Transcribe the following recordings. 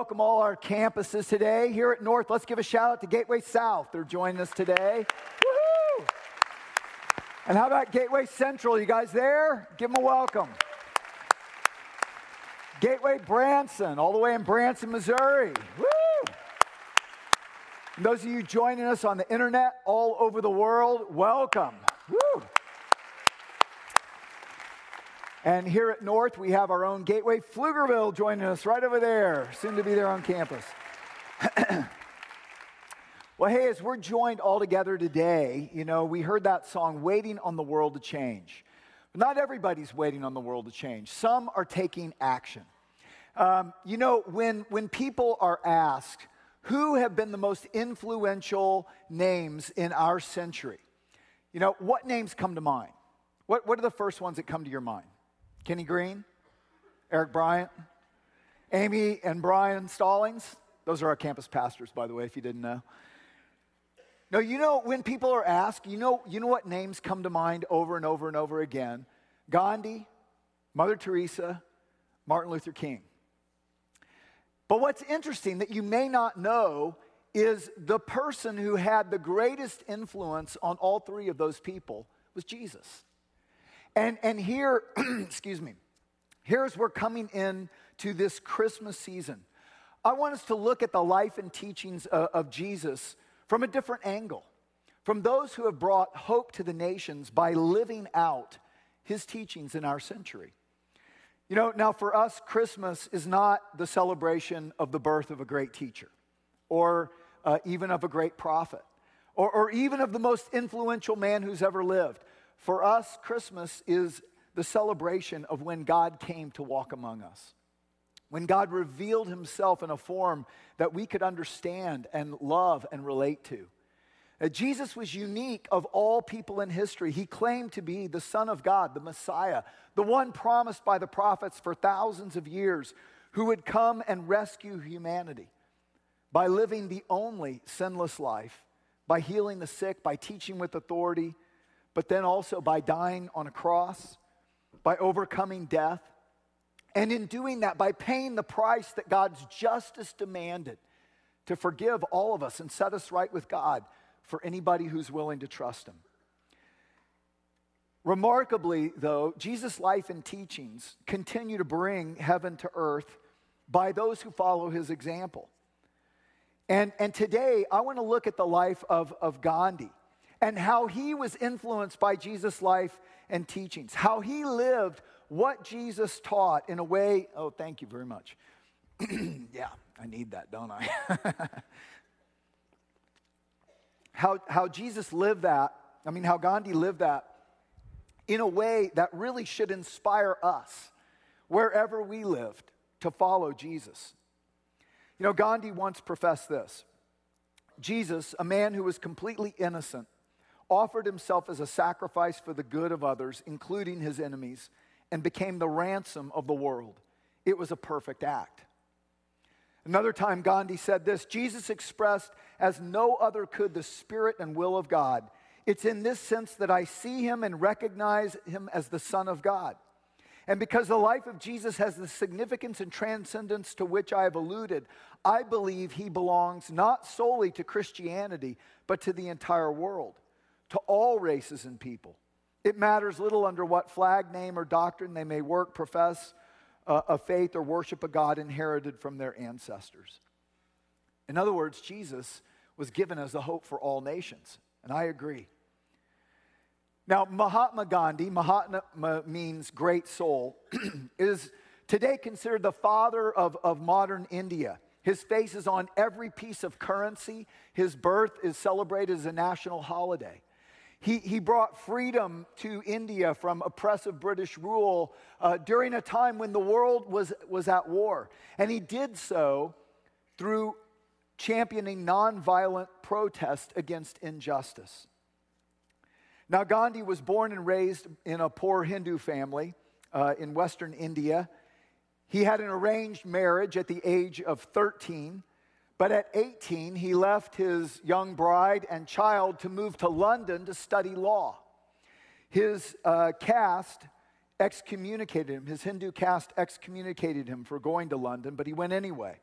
welcome all our campuses today. Here at North, let's give a shout out to Gateway South. They're joining us today. And how about Gateway Central? You guys there? Give them a welcome. Gateway Branson, all the way in Branson, Missouri. Woo! And those of you joining us on the internet all over the world, welcome. Woo! And here at North, we have our own Gateway Pflugerville joining us right over there, soon to be there on campus. well, hey, as we're joined all together today, you know, we heard that song, Waiting on the World to Change. But Not everybody's waiting on the world to change, some are taking action. Um, you know, when, when people are asked, who have been the most influential names in our century? You know, what names come to mind? What, what are the first ones that come to your mind? Kenny Green? Eric Bryant? Amy and Brian Stallings? Those are our campus pastors, by the way, if you didn't know. No, you know, when people are asked, you know, you know what names come to mind over and over and over again? Gandhi, Mother Teresa, Martin Luther King. But what's interesting that you may not know is the person who had the greatest influence on all three of those people was Jesus. And, and here, excuse me, here's where we're coming in to this Christmas season. I want us to look at the life and teachings of, of Jesus from a different angle, from those who have brought hope to the nations by living out his teachings in our century. You know, now for us, Christmas is not the celebration of the birth of a great teacher or uh, even of a great prophet or, or even of the most influential man who's ever lived. For us, Christmas is the celebration of when God came to walk among us. When God revealed himself in a form that we could understand and love and relate to. Uh, Jesus was unique of all people in history. He claimed to be the Son of God, the Messiah, the one promised by the prophets for thousands of years, who would come and rescue humanity by living the only sinless life, by healing the sick, by teaching with authority, but then also by dying on a cross, by overcoming death, and in doing that, by paying the price that God's justice demanded to forgive all of us and set us right with God for anybody who's willing to trust him. Remarkably, though, Jesus' life and teachings continue to bring heaven to earth by those who follow his example. And, and today, I want to look at the life of, of Gandhi and how he was influenced by Jesus' life and teachings, how he lived what Jesus taught in a way. Oh, thank you very much. yeah, I need that, don't I? how, how Jesus lived that, I mean, how Gandhi lived that in a way that really should inspire us wherever we lived to follow Jesus. You know, Gandhi once professed this Jesus, a man who was completely innocent, offered himself as a sacrifice for the good of others, including his enemies, and became the ransom of the world. It was a perfect act. Another time, Gandhi said this Jesus expressed as no other could the spirit and will of God. It's in this sense that I see him and recognize him as the Son of God. And because the life of Jesus has the significance and transcendence to which I have alluded, I believe he belongs not solely to Christianity, but to the entire world, to all races and people. It matters little under what flag, name, or doctrine they may work, profess, uh, a faith or worship a God inherited from their ancestors. In other words, Jesus was given as the hope for all nations, and I agree. Now, Mahatma Gandhi, Mahatma means great soul, is today considered the father of, of modern India. His face is on every piece of currency. His birth is celebrated as a national holiday. He, he brought freedom to India from oppressive British rule uh, during a time when the world was, was at war. And he did so through championing nonviolent protest against injustice. Now, Gandhi was born and raised in a poor Hindu family uh, in Western India. He had an arranged marriage at the age of 13. But at 18, he left his young bride and child to move to London to study law. His uh, caste excommunicated him, his Hindu caste excommunicated him for going to London, but he went anyway.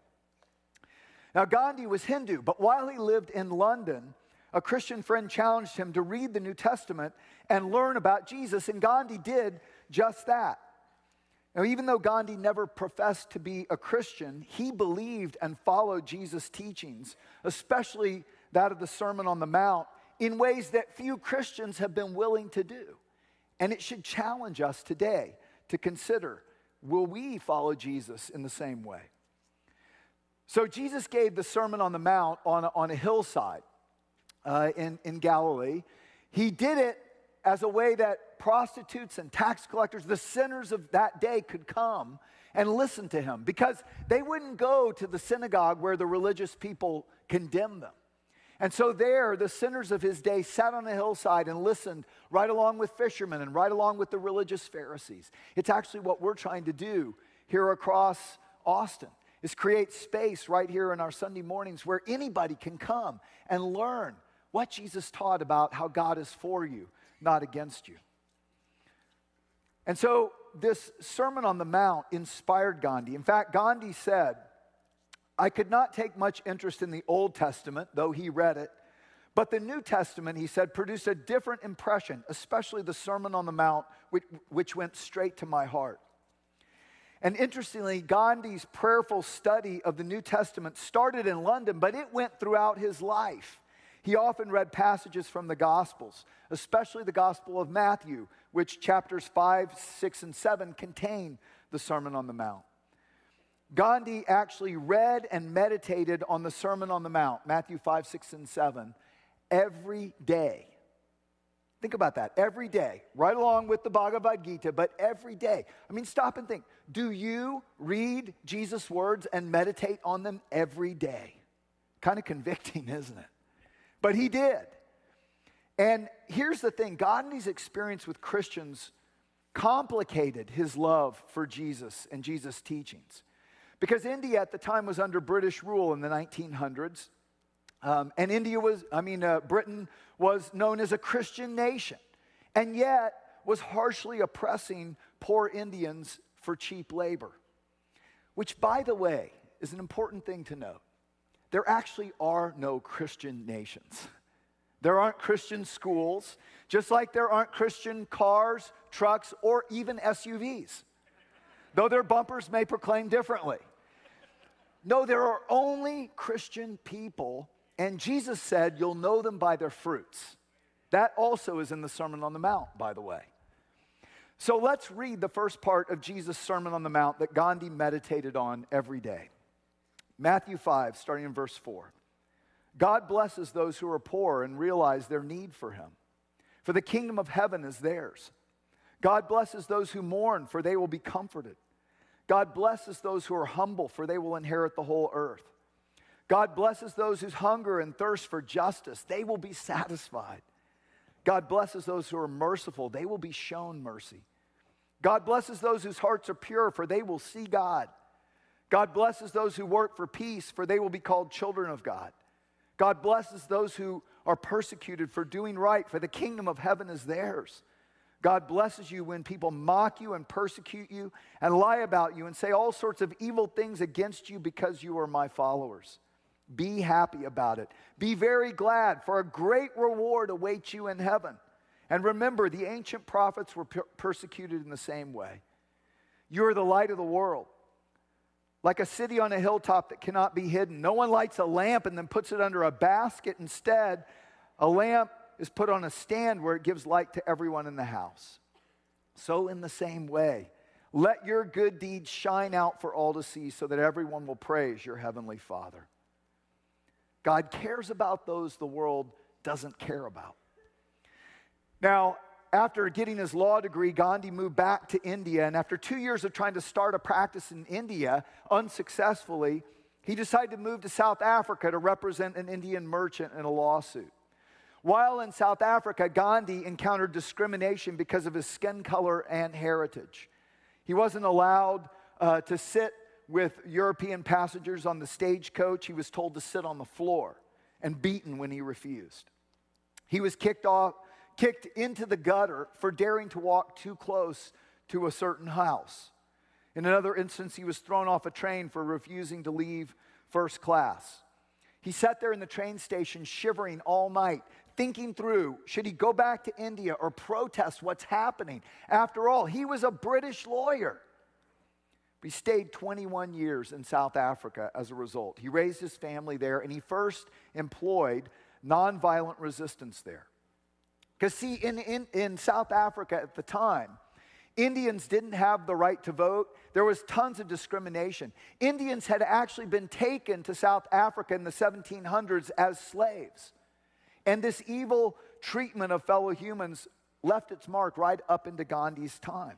Now, Gandhi was Hindu, but while he lived in London, a Christian friend challenged him to read the New Testament and learn about Jesus, and Gandhi did just that. Now, even though Gandhi never professed to be a Christian, he believed and followed Jesus' teachings, especially that of the Sermon on the Mount, in ways that few Christians have been willing to do. And it should challenge us today to consider will we follow Jesus in the same way? So, Jesus gave the Sermon on the Mount on a, on a hillside uh, in, in Galilee. He did it as a way that prostitutes and tax collectors, the sinners of that day, could come and listen to him because they wouldn't go to the synagogue where the religious people condemned them. And so there, the sinners of his day sat on a hillside and listened right along with fishermen and right along with the religious Pharisees. It's actually what we're trying to do here across Austin is create space right here in our Sunday mornings where anybody can come and learn what Jesus taught about how God is for you, not against you. And so this Sermon on the Mount inspired Gandhi. In fact, Gandhi said, I could not take much interest in the Old Testament, though he read it. But the New Testament, he said, produced a different impression, especially the Sermon on the Mount, which, which went straight to my heart. And interestingly, Gandhi's prayerful study of the New Testament started in London, but it went throughout his life. He often read passages from the Gospels, especially the Gospel of Matthew, which chapters 5, 6, and 7 contain the Sermon on the Mount. Gandhi actually read and meditated on the Sermon on the Mount, Matthew 5, 6, and 7, every day. Think about that. Every day, right along with the Bhagavad Gita, but every day. I mean, stop and think. Do you read Jesus' words and meditate on them every day? Kind of convicting, isn't it? But he did. And here's the thing Gandhi's experience with Christians complicated his love for Jesus and Jesus' teachings. Because India at the time was under British rule in the 1900s. Um, and India was, I mean, uh, Britain was known as a Christian nation, and yet was harshly oppressing poor Indians for cheap labor. Which, by the way, is an important thing to note. There actually are no Christian nations. There aren't Christian schools, just like there aren't Christian cars, trucks, or even SUVs though their bumpers may proclaim differently. No, there are only Christian people, and Jesus said, You'll know them by their fruits. That also is in the Sermon on the Mount, by the way. So let's read the first part of Jesus' Sermon on the Mount that Gandhi meditated on every day. Matthew 5, starting in verse 4. God blesses those who are poor and realize their need for him, for the kingdom of heaven is theirs. God blesses those who mourn, for they will be comforted. God blesses those who are humble, for they will inherit the whole earth. God blesses those who hunger and thirst for justice, they will be satisfied. God blesses those who are merciful, they will be shown mercy. God blesses those whose hearts are pure, for they will see God. God blesses those who work for peace, for they will be called children of God. God blesses those who are persecuted for doing right, for the kingdom of heaven is theirs. God blesses you when people mock you and persecute you and lie about you and say all sorts of evil things against you because you are my followers. Be happy about it. Be very glad, for a great reward awaits you in heaven. And remember, the ancient prophets were per- persecuted in the same way. You are the light of the world. Like a city on a hilltop that cannot be hidden. No one lights a lamp and then puts it under a basket. Instead, a lamp is put on a stand where it gives light to everyone in the house. So, in the same way, let your good deeds shine out for all to see so that everyone will praise your heavenly Father. God cares about those the world doesn't care about. Now, after getting his law degree, Gandhi moved back to India. And after two years of trying to start a practice in India unsuccessfully, he decided to move to South Africa to represent an Indian merchant in a lawsuit. While in South Africa, Gandhi encountered discrimination because of his skin color and heritage. He wasn't allowed uh, to sit with European passengers on the stagecoach. He was told to sit on the floor and beaten when he refused. He was kicked off, kicked into the gutter for daring to walk too close to a certain house. In another instance, he was thrown off a train for refusing to leave first class. He sat there in the train station shivering all night, thinking through should he go back to India or protest what's happening? After all, he was a British lawyer. He stayed 21 years in South Africa as a result. He raised his family there and he first employed nonviolent resistance there. Because, see, in, in, in South Africa at the time, Indians didn't have the right to vote. There was tons of discrimination. Indians had actually been taken to South Africa in the 1700s as slaves. And this evil treatment of fellow humans left its mark right up into Gandhi's time.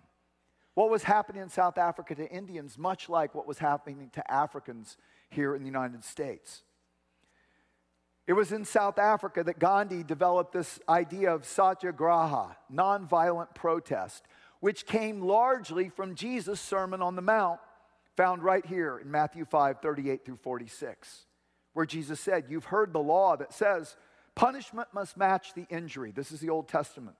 What was happening in South Africa to Indians, much like what was happening to Africans here in the United States. It was in South Africa that Gandhi developed this idea of satyagraha, nonviolent protest, which came largely from Jesus' Sermon on the Mount, found right here in Matthew 5 38 through 46, where Jesus said, You've heard the law that says punishment must match the injury. This is the Old Testament.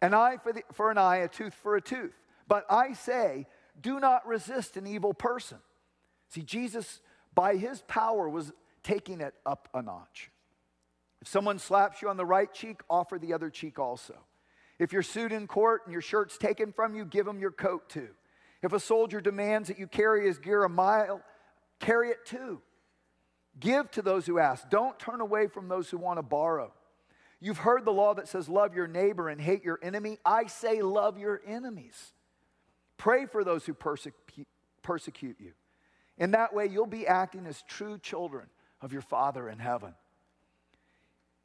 An eye for, the, for an eye, a tooth for a tooth. But I say, do not resist an evil person. See, Jesus, by his power, was taking it up a notch. If someone slaps you on the right cheek, offer the other cheek also. If you're sued in court and your shirt's taken from you, give them your coat too. If a soldier demands that you carry his gear a mile, carry it too. Give to those who ask. Don't turn away from those who want to borrow. You've heard the law that says, Love your neighbor and hate your enemy. I say, Love your enemies. Pray for those who persecute, persecute you. In that way, you'll be acting as true children of your Father in heaven.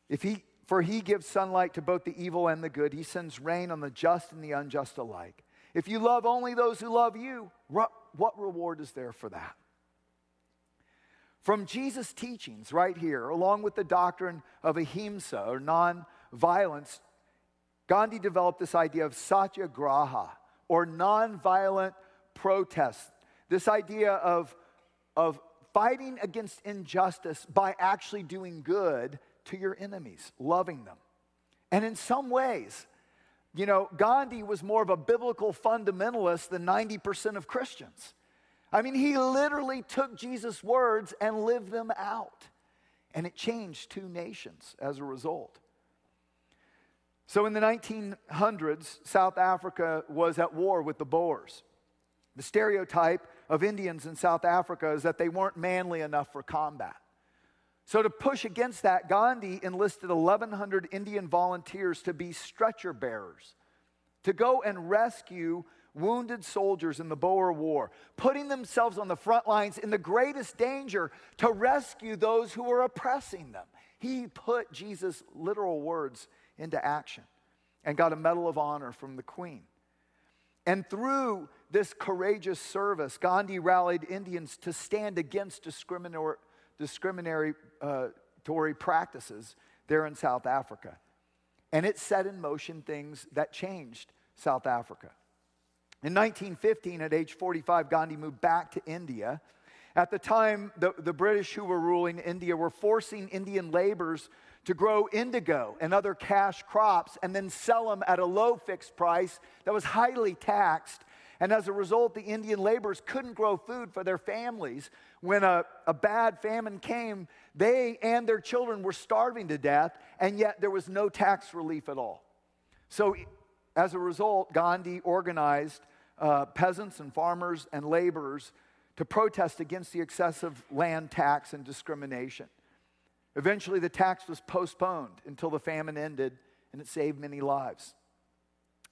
If he, for he gives sunlight to both the evil and the good, he sends rain on the just and the unjust alike. If you love only those who love you, what reward is there for that? From Jesus' teachings, right here, along with the doctrine of ahimsa or non-violence, Gandhi developed this idea of satyagraha or non-violent protest. This idea of, of fighting against injustice by actually doing good to your enemies, loving them. And in some ways, you know, Gandhi was more of a biblical fundamentalist than 90% of Christians. I mean, he literally took Jesus' words and lived them out. And it changed two nations as a result. So in the 1900s, South Africa was at war with the Boers. The stereotype of Indians in South Africa is that they weren't manly enough for combat. So, to push against that, Gandhi enlisted 1,100 Indian volunteers to be stretcher bearers, to go and rescue wounded soldiers in the Boer War, putting themselves on the front lines in the greatest danger to rescue those who were oppressing them. He put Jesus' literal words into action and got a Medal of Honor from the Queen. And through this courageous service, Gandhi rallied Indians to stand against discriminatory, uh, practices there in South Africa. And it set in motion things that changed South Africa. In 1915, at age 45, Gandhi moved back to India. At the time, the, the British who were ruling India were forcing Indian laborers to grow indigo and other cash crops and then sell them at a low fixed price that was highly taxed. And as a result, the Indian laborers couldn't grow food for their families. When a, a bad famine came, they and their children were starving to death, and yet there was no tax relief at all. So, as a result, Gandhi organized uh, peasants and farmers and laborers to protest against the excessive land tax and discrimination. Eventually, the tax was postponed until the famine ended, and it saved many lives.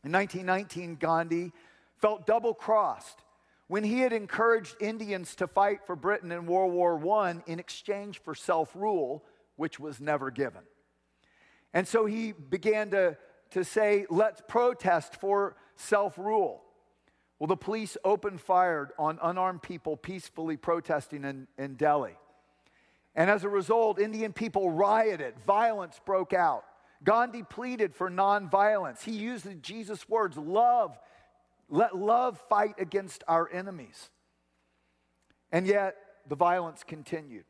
In 1919, Gandhi felt double crossed when he had encouraged Indians to fight for Britain in World War I in exchange for self rule, which was never given. And so he began to, to say, let's protest for self rule. Well, the police opened fire on unarmed people peacefully protesting in, in Delhi. And as a result, Indian people rioted, violence broke out. Gandhi pleaded for nonviolence. He used Jesus' words love, let love fight against our enemies. And yet, the violence continued.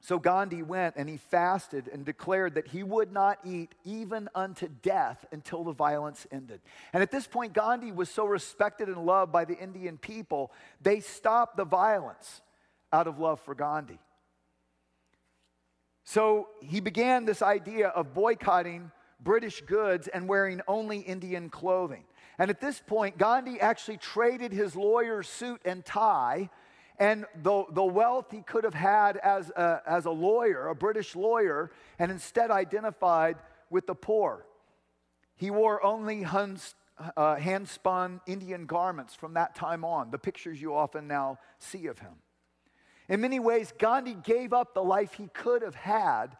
So Gandhi went and he fasted and declared that he would not eat even unto death until the violence ended. And at this point, Gandhi was so respected and loved by the Indian people, they stopped the violence out of love for Gandhi. So he began this idea of boycotting British goods and wearing only Indian clothing. And at this point, Gandhi actually traded his lawyer's suit and tie and the, the wealth he could have had as a, as a lawyer, a British lawyer, and instead identified with the poor. He wore only uh, hand spun Indian garments from that time on, the pictures you often now see of him. In many ways, Gandhi gave up the life he could have had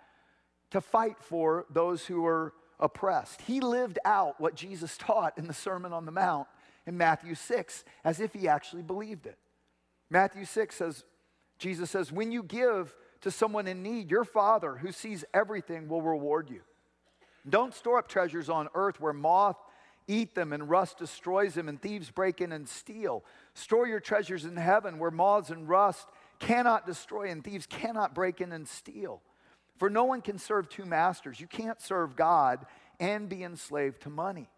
to fight for those who were oppressed. He lived out what Jesus taught in the Sermon on the Mount in Matthew 6 as if he actually believed it. Matthew 6 says, Jesus says, When you give to someone in need, your Father who sees everything will reward you. Don't store up treasures on earth where moth eat them and rust destroys them and thieves break in and steal. Store your treasures in heaven where moths and rust cannot destroy and thieves cannot break in and steal. For no one can serve two masters. You can't serve God and be enslaved to money.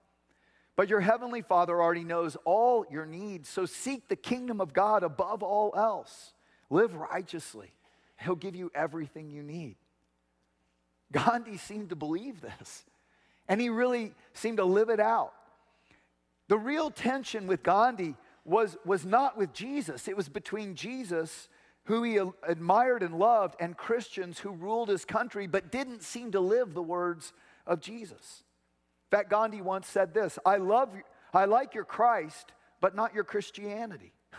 But your heavenly Father already knows all your needs, so seek the kingdom of God above all else. Live righteously. He'll give you everything you need. Gandhi seemed to believe this, and he really seemed to live it out. The real tension with Gandhi was, was not with Jesus, it was between Jesus, who he admired and loved, and Christians who ruled his country but didn't seem to live the words of Jesus. In fact, Gandhi once said this I love, I like your Christ, but not your Christianity.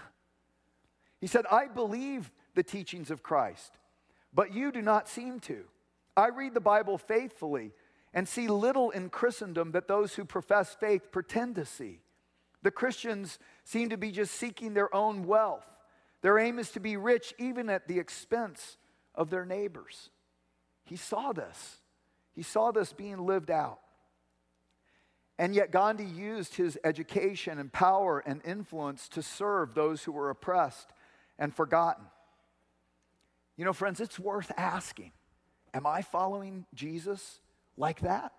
He said, I believe the teachings of Christ, but you do not seem to. I read the Bible faithfully and see little in Christendom that those who profess faith pretend to see. The Christians seem to be just seeking their own wealth. Their aim is to be rich even at the expense of their neighbors. He saw this. He saw this being lived out. And yet, Gandhi used his education and power and influence to serve those who were oppressed and forgotten. You know, friends, it's worth asking Am I following Jesus like that?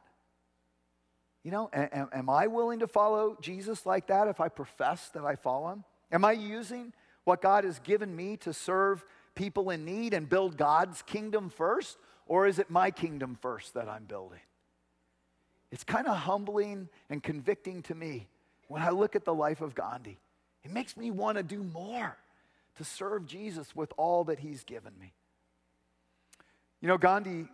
You know, am, am, I willing to follow Jesus like that if I profess that I follow him? Am I using what God has given me to serve people in need and build God's kingdom first? Or is it my kingdom first that I'm building? It's kind of humbling and convicting to me when I look at the life of Gandhi. It makes me want to do more to serve Jesus with all that he's given me. You know, Gandhi's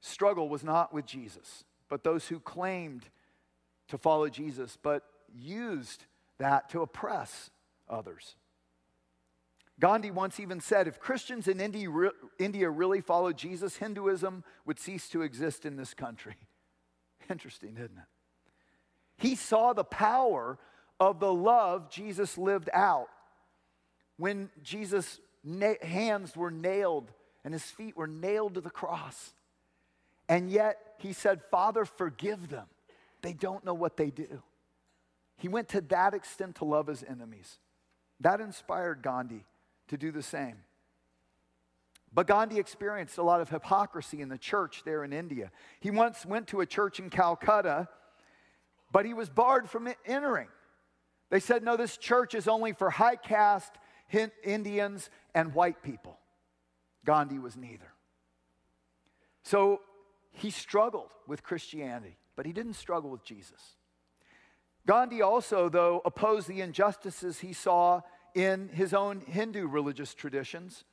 struggle was not with Jesus, but those who claimed to follow Jesus, but used that to oppress others. Gandhi once even said if Christians in India really followed Jesus, Hinduism would cease to exist in this country. Interesting, isn't it? He saw the power of the love Jesus lived out. When Jesus' na- hands were nailed and his feet were nailed to the cross. And yet he said, Father, forgive them. They don't know what they do. He went to that extent to love his enemies. That inspired Gandhi to do the same. But Gandhi experienced a lot of hypocrisy in the church there in India. He once went to a church in Calcutta, but he was barred from entering. They said, no, this church is only for high caste Indians and white people. Gandhi was neither. So he struggled with Christianity, but he didn't struggle with Jesus. Gandhi also, though, opposed the injustices he saw in his own Hindu religious traditions.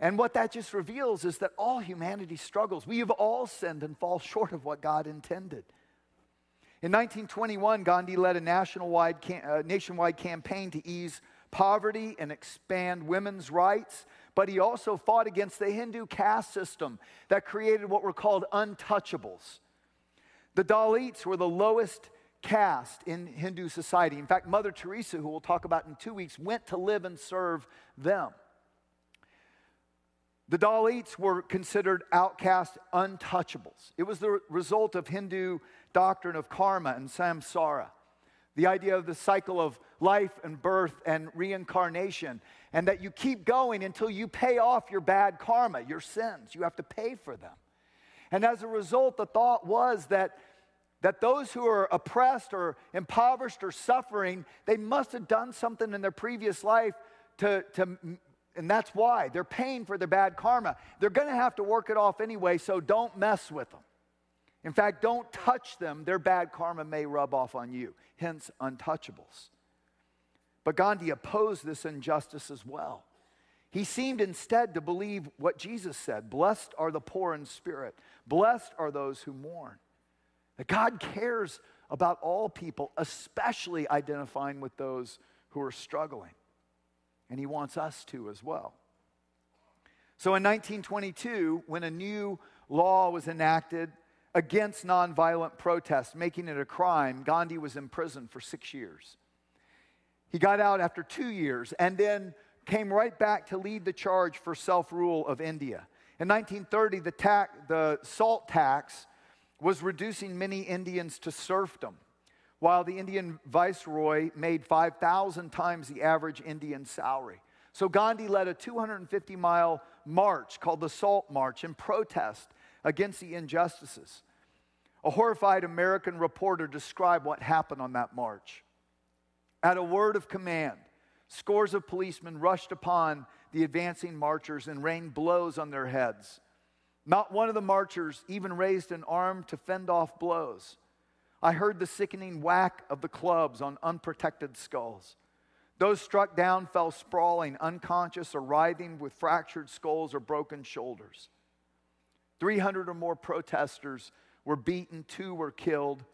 And what that just reveals is that all humanity struggles. We have all sinned and fall short of what God intended. In 1921, Gandhi led a nationwide, uh, nationwide campaign to ease poverty and expand women's rights, but he also fought against the Hindu caste system that created what were called untouchables. The Dalits were the lowest caste in Hindu society. In fact, Mother Teresa, who we'll talk about in two weeks, went to live and serve them. The Dalits were considered outcast untouchables. It was the result of Hindu doctrine of karma and samsara, the idea of the cycle of life and birth and reincarnation, and that you keep going until you pay off your bad karma, your sins. You have to pay for them. And as a result, the thought was that that those who are oppressed or impoverished or suffering, they must have done something in their previous life to, to and that's why they're paying for their bad karma. They're going to have to work it off anyway, so don't mess with them. In fact, don't touch them. Their bad karma may rub off on you, hence, untouchables. But Gandhi opposed this injustice as well. He seemed instead to believe what Jesus said Blessed are the poor in spirit, blessed are those who mourn. That God cares about all people, especially identifying with those who are struggling. And He wants us to as well. So in 1922, when a new law was enacted against nonviolent protest, making it a crime, Gandhi was imprisoned for six years. He got out after two years and then came right back to lead the charge for self rule of India. In 1930, the, tax, the salt tax was reducing many Indians to serfdom, while the Indian viceroy made 5,000 times the average Indian salary. So Gandhi led a 250 mile march called the Salt March in protest against the injustices. A horrified American reporter described what happened on that march. At a word of command, scores of policemen rushed upon the advancing marchers and rained blows on their heads. Not one of the marchers even raised an arm to fend off blows. I heard the sickening whack of the clubs on unprotected skulls. Those struck down fell sprawling, unconscious, or writhing with fractured skulls or broken shoulders. 300 or more protesters were beaten, two were killed.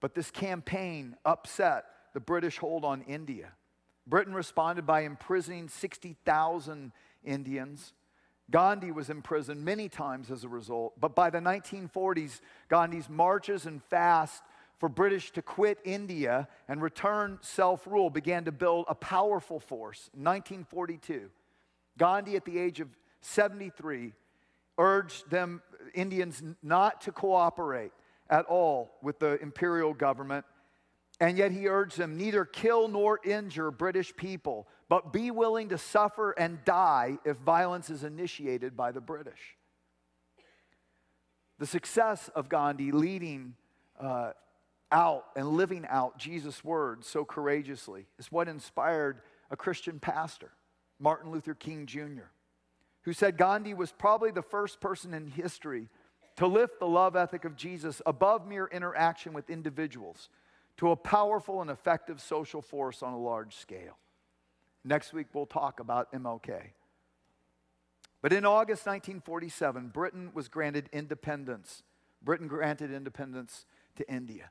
But this campaign upset the British hold on India. Britain responded by imprisoning 60,000 Indians. Gandhi was imprisoned many times as a result. But by the 1940s, Gandhi's marches and fast for British to quit India and return self rule began to build a powerful force. In 1942, Gandhi, at the age of 73, urged them, Indians, not to cooperate at all with the imperial government. And yet he urged them neither kill nor injure British people, but be willing to suffer and die if violence is initiated by the British. The success of Gandhi leading uh, out and living out Jesus' words so courageously is what inspired a Christian pastor, Martin Luther King Jr who said Gandhi was probably the first person in history to lift the love ethic of Jesus above mere interaction with individuals to a powerful and effective social force on a large scale. Next week, we'll talk about MLK. But in August 1947, Britain was granted independence. Britain granted independence to India.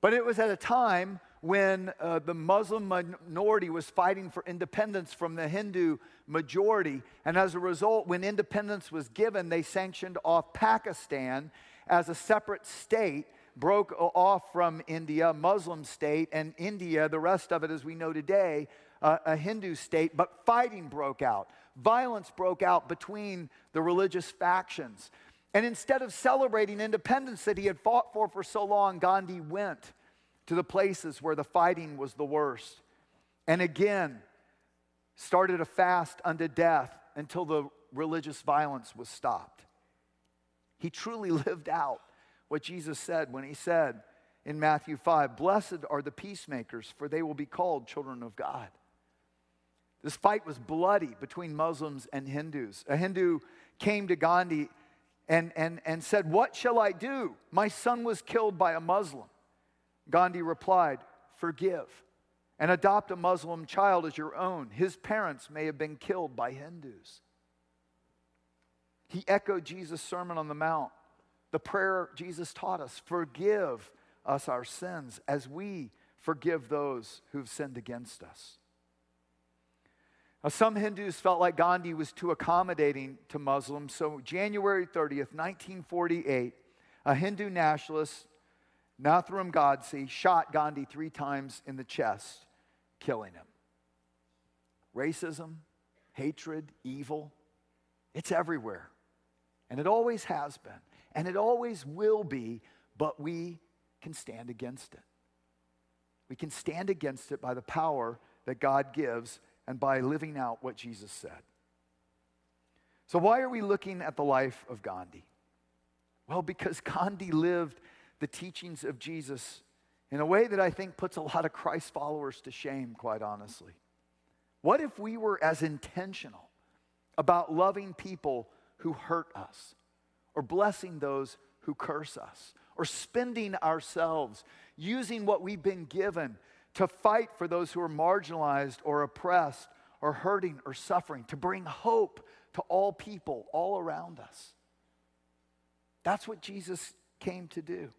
But it was at a time when uh, the Muslim minority was fighting for independence from the Hindu majority. And as a result, when independence was given, they sanctioned off Pakistan as a separate state, broke off from India, Muslim state, and India, the rest of it as we know today, uh, a Hindu state. But fighting broke out. Violence broke out between the religious factions. And instead of celebrating independence that he had fought for for so long, Gandhi went to the places where the fighting was the worst. And again, started a fast unto death until the religious violence was stopped. He truly lived out what Jesus said when he said in Matthew 5 Blessed are the peacemakers, for they will be called children of God. This fight was bloody between Muslims and Hindus. A Hindu came to Gandhi and, and, and said, What shall I do? My son was killed by a Muslim. Gandhi replied, Forgive and adopt a Muslim child as your own. His parents may have been killed by Hindus. He echoed Jesus' Sermon on the Mount, the prayer Jesus taught us forgive us our sins as we forgive those who've sinned against us. Now, some Hindus felt like Gandhi was too accommodating to Muslims, so January 30th, 1948, a Hindu nationalist Nathuram Godse shot Gandhi three times in the chest, killing him. Racism, hatred, evil, it's everywhere. And it always has been. And it always will be, but we can stand against it. We can stand against it by the power that God gives and by living out what Jesus said. So, why are we looking at the life of Gandhi? Well, because Gandhi lived the teachings of Jesus in a way that I think puts a lot of Christ followers to shame, quite honestly. What if we were as intentional about loving people who hurt us, or blessing those who curse us, or spending ourselves, using what we've been given to fight for those who are marginalized or oppressed or hurting or suffering, to bring hope to all people all around us? That's what Jesus came to do.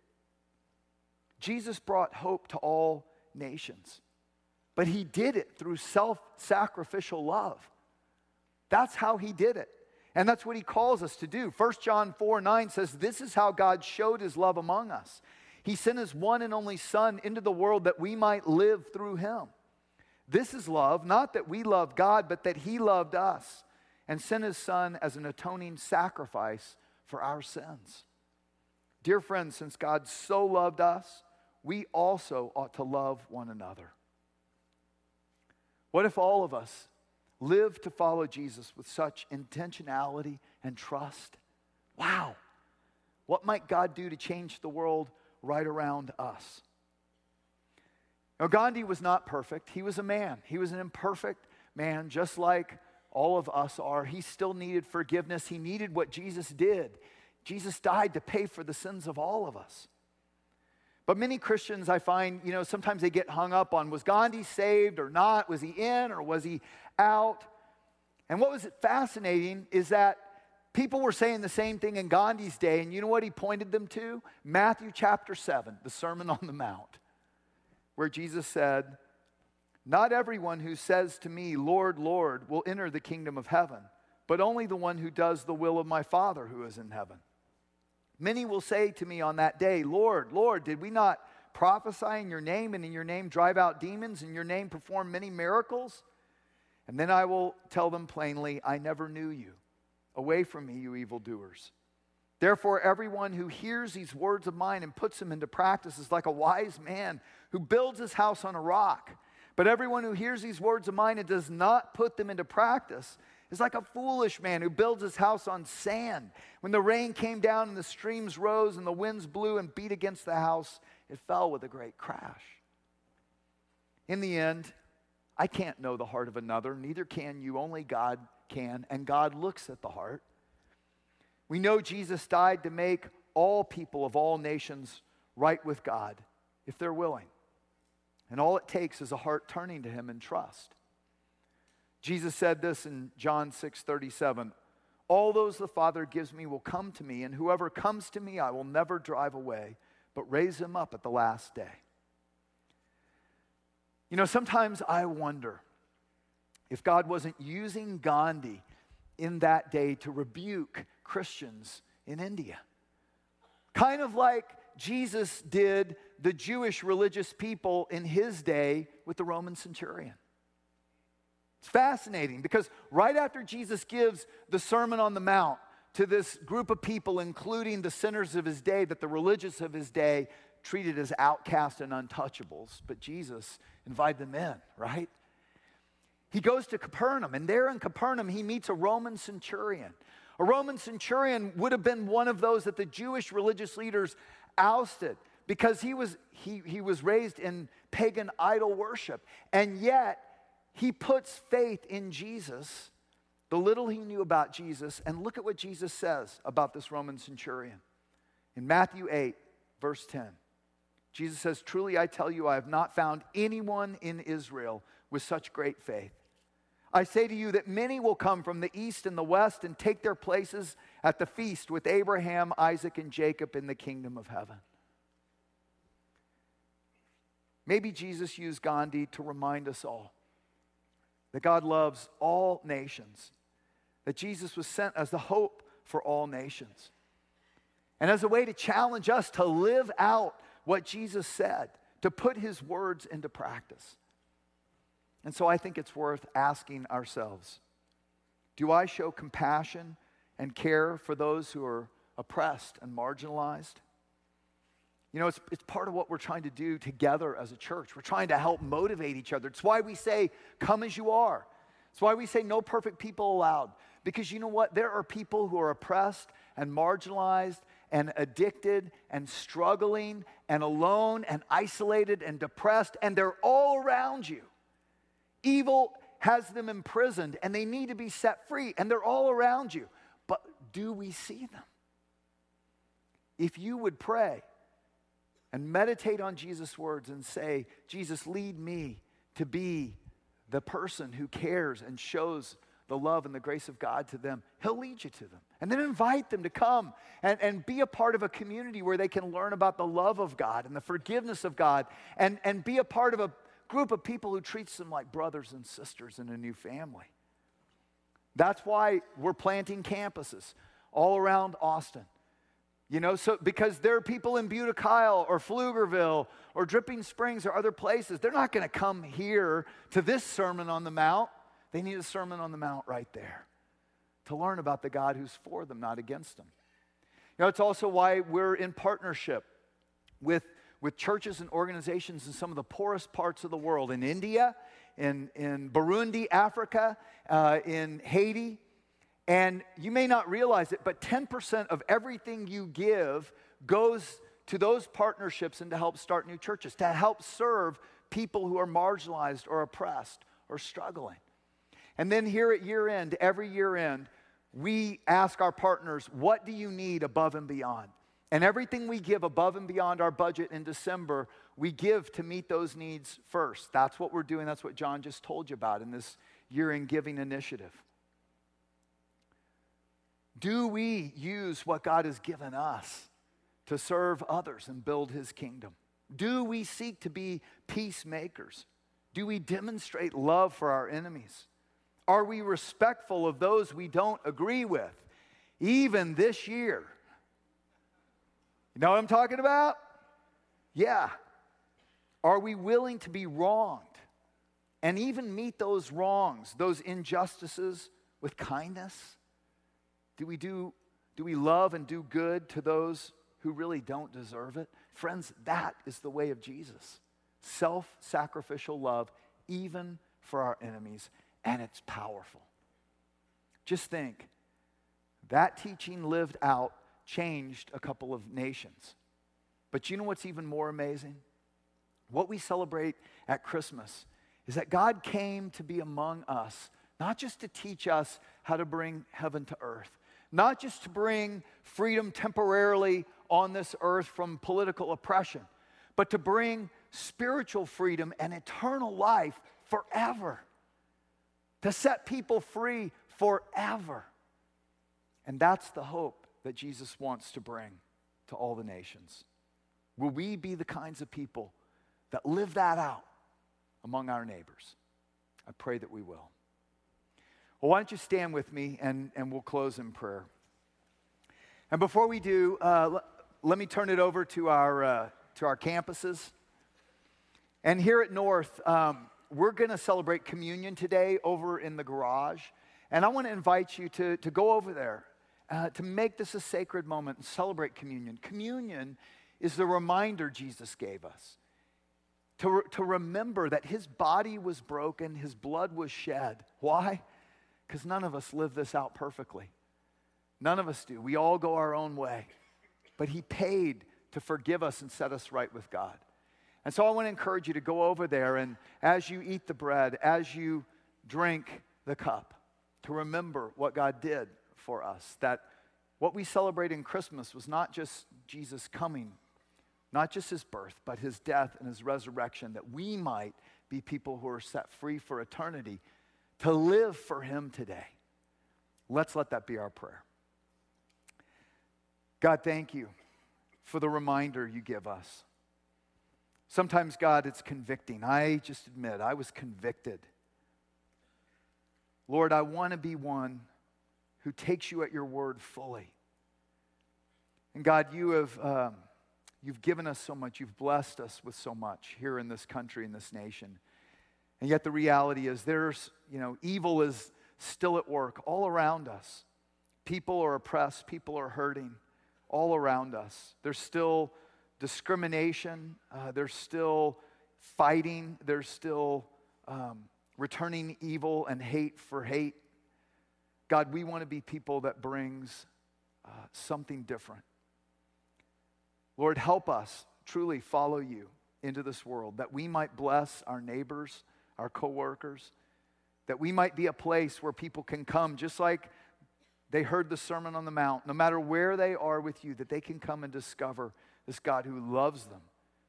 Jesus brought hope to all nations, but he did it through self sacrificial love. That's how he did it. And that's what he calls us to do. 1 John 4 9 says, This is how God showed his love among us. He sent his one and only Son into the world that we might live through him. This is love, not that we love God, but that he loved us and sent his Son as an atoning sacrifice for our sins. Dear friends, since God so loved us, we also ought to love one another. What if all of us lived to follow Jesus with such intentionality and trust? Wow. What might God do to change the world right around us? Now, Gandhi was not perfect. He was a man, he was an imperfect man, just like all of us are. He still needed forgiveness, he needed what Jesus did. Jesus died to pay for the sins of all of us. But many Christians, I find, you know, sometimes they get hung up on was Gandhi saved or not? Was he in or was he out? And what was fascinating is that people were saying the same thing in Gandhi's day. And you know what he pointed them to? Matthew chapter 7, the Sermon on the Mount, where Jesus said, Not everyone who says to me, Lord, Lord, will enter the kingdom of heaven, but only the one who does the will of my Father who is in heaven. Many will say to me on that day, Lord, Lord, did we not prophesy in your name and in your name drive out demons, in your name perform many miracles? And then I will tell them plainly, I never knew you. Away from me, you evildoers. Therefore, everyone who hears these words of mine and puts them into practice is like a wise man who builds his house on a rock. But everyone who hears these words of mine and does not put them into practice is like a foolish man who builds his house on sand. When the rain came down and the streams rose and the winds blew and beat against the house, it fell with a great crash. In the end, I can't know the heart of another, neither can you, only God can, and God looks at the heart. We know Jesus died to make all people of all nations right with God if they're willing. And all it takes is a heart turning to Him in trust. Jesus said this in John 6 37. All those the Father gives me will come to me, and whoever comes to me I will never drive away, but raise him up at the last day. You know, sometimes I wonder if God wasn't using Gandhi in that day to rebuke Christians in India. Kind of like Jesus did the Jewish religious people in his day with the Roman centurion. It's fascinating because right after Jesus gives the Sermon on the Mount to this group of people, including the sinners of his day, that the religious of his day treated as outcasts and untouchables, but Jesus invited them in, right? He goes to Capernaum, and there in Capernaum, he meets a Roman centurion. A Roman centurion would have been one of those that the Jewish religious leaders ousted because he was, he, he was raised in pagan idol worship. And yet, he puts faith in Jesus, the little he knew about Jesus, and look at what Jesus says about this Roman centurion. In Matthew 8, verse 10, Jesus says, Truly I tell you, I have not found anyone in Israel with such great faith. I say to you that many will come from the east and the west and take their places at the feast with Abraham, Isaac, and Jacob in the kingdom of heaven. Maybe Jesus used Gandhi to remind us all that God loves all nations, that Jesus was sent as the hope for all nations, and as a way to challenge us to live out what Jesus said, to put his words into practice. And so I think it's worth asking ourselves do I show compassion and care for those who are oppressed and marginalized? You know, it's, it's part of what we're trying to do together as a church. We're trying to help motivate each other. It's why we say, come as you are. It's why we say, no perfect people allowed. Because you know what? There are people who are oppressed and marginalized and addicted and struggling and alone and isolated and depressed, and they're all around you. Evil has them imprisoned and they need to be set free and they're all around you. But do we see them? If you would pray and meditate on Jesus' words and say, Jesus, lead me to be the person who cares and shows the love and the grace of God to them, He'll lead you to them. And then invite them to come and, and be a part of a community where they can learn about the love of God and the forgiveness of God and, and be a part of a group of people who treats them like brothers and sisters in a new family. That's why we're planting campuses all around Austin. You know, so because there are people in Buda or Pflugerville or Dripping Springs or other places, they're not going to come here to this Sermon on the Mount. They need a Sermon on the Mount right there to learn about the God who's for them, not against them. You know, it's also why we're in partnership with, with churches and organizations in some of the poorest parts of the world in India, in, in Burundi, Africa, uh, in Haiti, and you may not realize it, but 10% of everything you give goes to those partnerships and to help start new churches, to help serve people who are marginalized or oppressed or struggling. And then here at year end, every year end, we ask our partners, what do you need above and beyond? And everything we give above and beyond our budget in December, we give to meet those needs first. That's what we're doing. That's what John just told you about in this year end giving initiative. Do we use what God has given us to serve others and build his kingdom? Do we seek to be peacemakers? Do we demonstrate love for our enemies? Are we respectful of those we don't agree with, even this year? You know what I'm talking about? Yeah. Are we willing to be wronged and even meet those wrongs, those injustices with kindness? Do we do do we love and do good to those who really don't deserve it? Friends, that is the way of Jesus. Self-sacrificial love even for our enemies, and it's powerful. Just think that teaching lived out changed a couple of nations. But you know what's even more amazing? What we celebrate at Christmas is that God came to be among us, not just to teach us how to bring heaven to earth, not just to bring freedom temporarily on this earth from political oppression, but to bring spiritual freedom and eternal life forever, to set people free forever. And that's the hope that Jesus wants to bring to all the nations. Will we be the kinds of people that live that out among our neighbors? I pray that we will. Well, why don't you stand with me and, and we'll close in prayer. And before we do, uh, l- let me turn it over to our, uh, to our campuses. And here at North, um, we're going to celebrate communion today over in the garage. And I want to invite you to, to go over there uh, to make this a sacred moment and celebrate communion. Communion is the reminder Jesus gave us to, re- to remember that his body was broken, his blood was shed. Why? Because none of us live this out perfectly. None of us do. We all go our own way. But He paid to forgive us and set us right with God. And so I want to encourage you to go over there and as you eat the bread, as you drink the cup, to remember what God did for us. That what we celebrate in Christmas was not just Jesus coming, not just his birth, but his death and his resurrection, that we might be people who are set free for eternity to live for Him today. Let's let that be our prayer. God, thank you for the reminder you give us. Sometimes, God, it's convicting. I just admit, I was convicted. Lord, I want to be one who takes you at your word fully. And God, you have um, you've given us so much. You've blessed us with so much here in this country, in this nation. And yet the reality is there's, you know, evil is still at work all around us. People are oppressed, people are hurting all around us. There's still discrimination, uh, there's still fighting, there's still um, returning evil and hate for hate. God, we want to be people that brings uh, something different. Lord, help us truly follow you into this world that we might bless our neighbors our coworkers, that we might be a place where people can come, just like they heard the Sermon on the Mount, no matter where they are with you, that they can come and discover this God who loves them,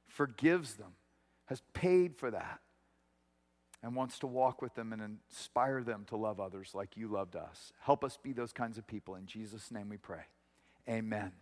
forgives them, has paid for that, and wants to walk with them and inspire them to love others like you loved us. Help us be those kinds of people. In Jesus' name we pray. Amen.